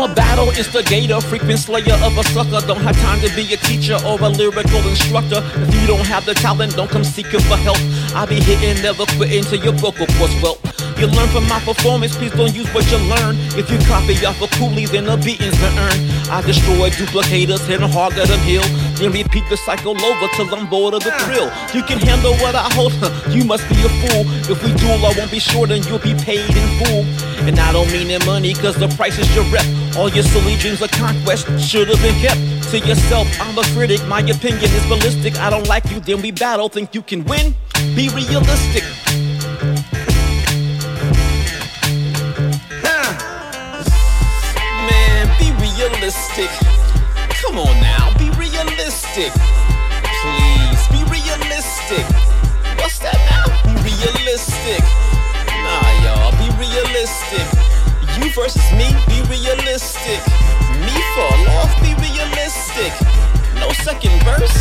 a battle instigator, frequent slayer of a sucker. Don't have time to be a teacher or a lyrical instructor. If you don't have the talent, don't come seeking for help. I be hitting, never quitting till your vocal cords well. You learn from my performance, please don't use what you learn. If you copy off a coolie, then a beating's been earned. I destroy duplicators, hitting hard, let them heal. Then repeat the cycle over till I'm bored of the thrill. You can handle what I hold, you must be a fool. If we duel, I won't be short and you'll be paid in full. And I don't mean in money, cause the price is your rep. All your silly dreams of conquest should have been kept to yourself. I'm a critic, my opinion is ballistic. I don't like you, then we battle. Think you can win? Be realistic. Realistic. Come on now, be realistic. Please, be realistic. What's that now? Be realistic. Nah, y'all, be realistic. You versus me, be realistic. Me fall off, be realistic. No second verse.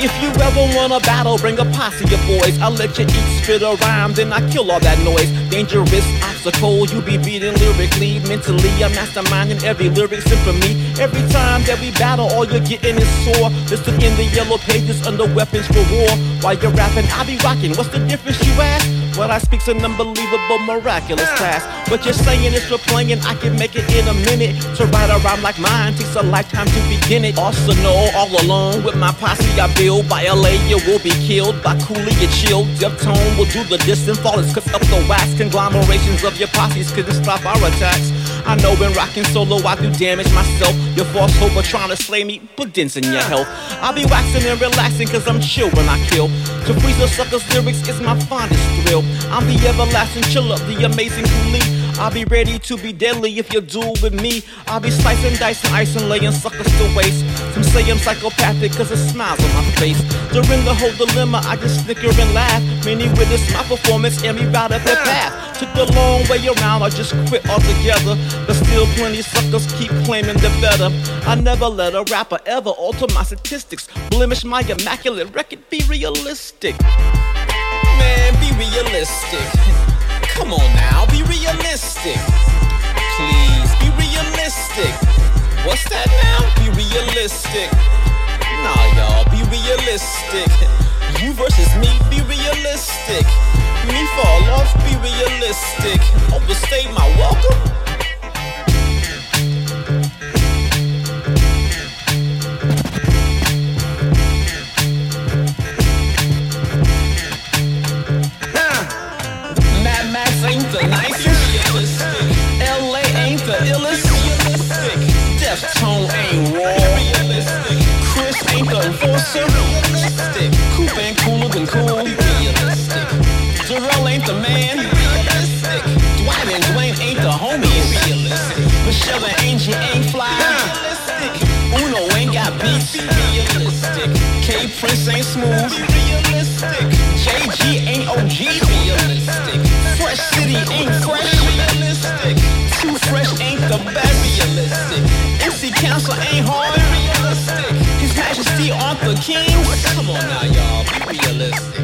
If you ever want a battle, bring a posse of boys. I'll let you each spit a rhyme, then I kill all that noise. Dangerous obstacle, you be beating lyrically, mentally. I'm masterminding every lyric symphony. Every time that we battle, all you're getting is sore. Listed in the yellow pages under weapons for war. While you're rapping, I'll be rocking. What's the difference, you ask? What I speak's an unbelievable, miraculous task. What you're saying is for playing, I can make it in a minute. To write a rhyme like mine takes a lifetime to begin it. Arsenal, all alone with my posse I build. By LA, you will be killed. By Cooley, you chill. Deftone will do the distant fallers, cuts up the wax. Conglomerations of your posses couldn't stop our attacks. I know when rocking solo, I do damage myself. Your false hope of trying to slay me, put dents in your health. I'll be waxing and relaxing, cause I'm chill when I kill. To freeze a sucker's lyrics is my fondest thrill. I'm the everlasting chiller, the amazing Cooley. I'll be ready to be deadly if you duel with me. I'll be slicing, dicing, icing, laying suckers to waste. Some say I'm psychopathic cause it smiles on my face. During the whole dilemma, I just snicker and laugh. Many witness my performance and me right up the path. Took the long way around, I just quit altogether. But still, plenty suckers keep claiming they're better. I never let a rapper ever alter my statistics. Blemish my immaculate record, be realistic. Man, be realistic. Come on now, be realistic. Please, be realistic. What's that now? Be realistic. Nah, y'all, be realistic. You versus me, be realistic. Realistic. Overstay my welcome. Coop ain't cooler than cool. Darrell ain't the man. Be realistic. K Prince ain't smooth. Be realistic. Ain't OG. Realistic. Fresh City ain't fresh. Realistic. Too fresh ain't the best. N. C. Council ain't hard. Realistic. His Majesty Arthur King. Come on now, y'all. Be realistic.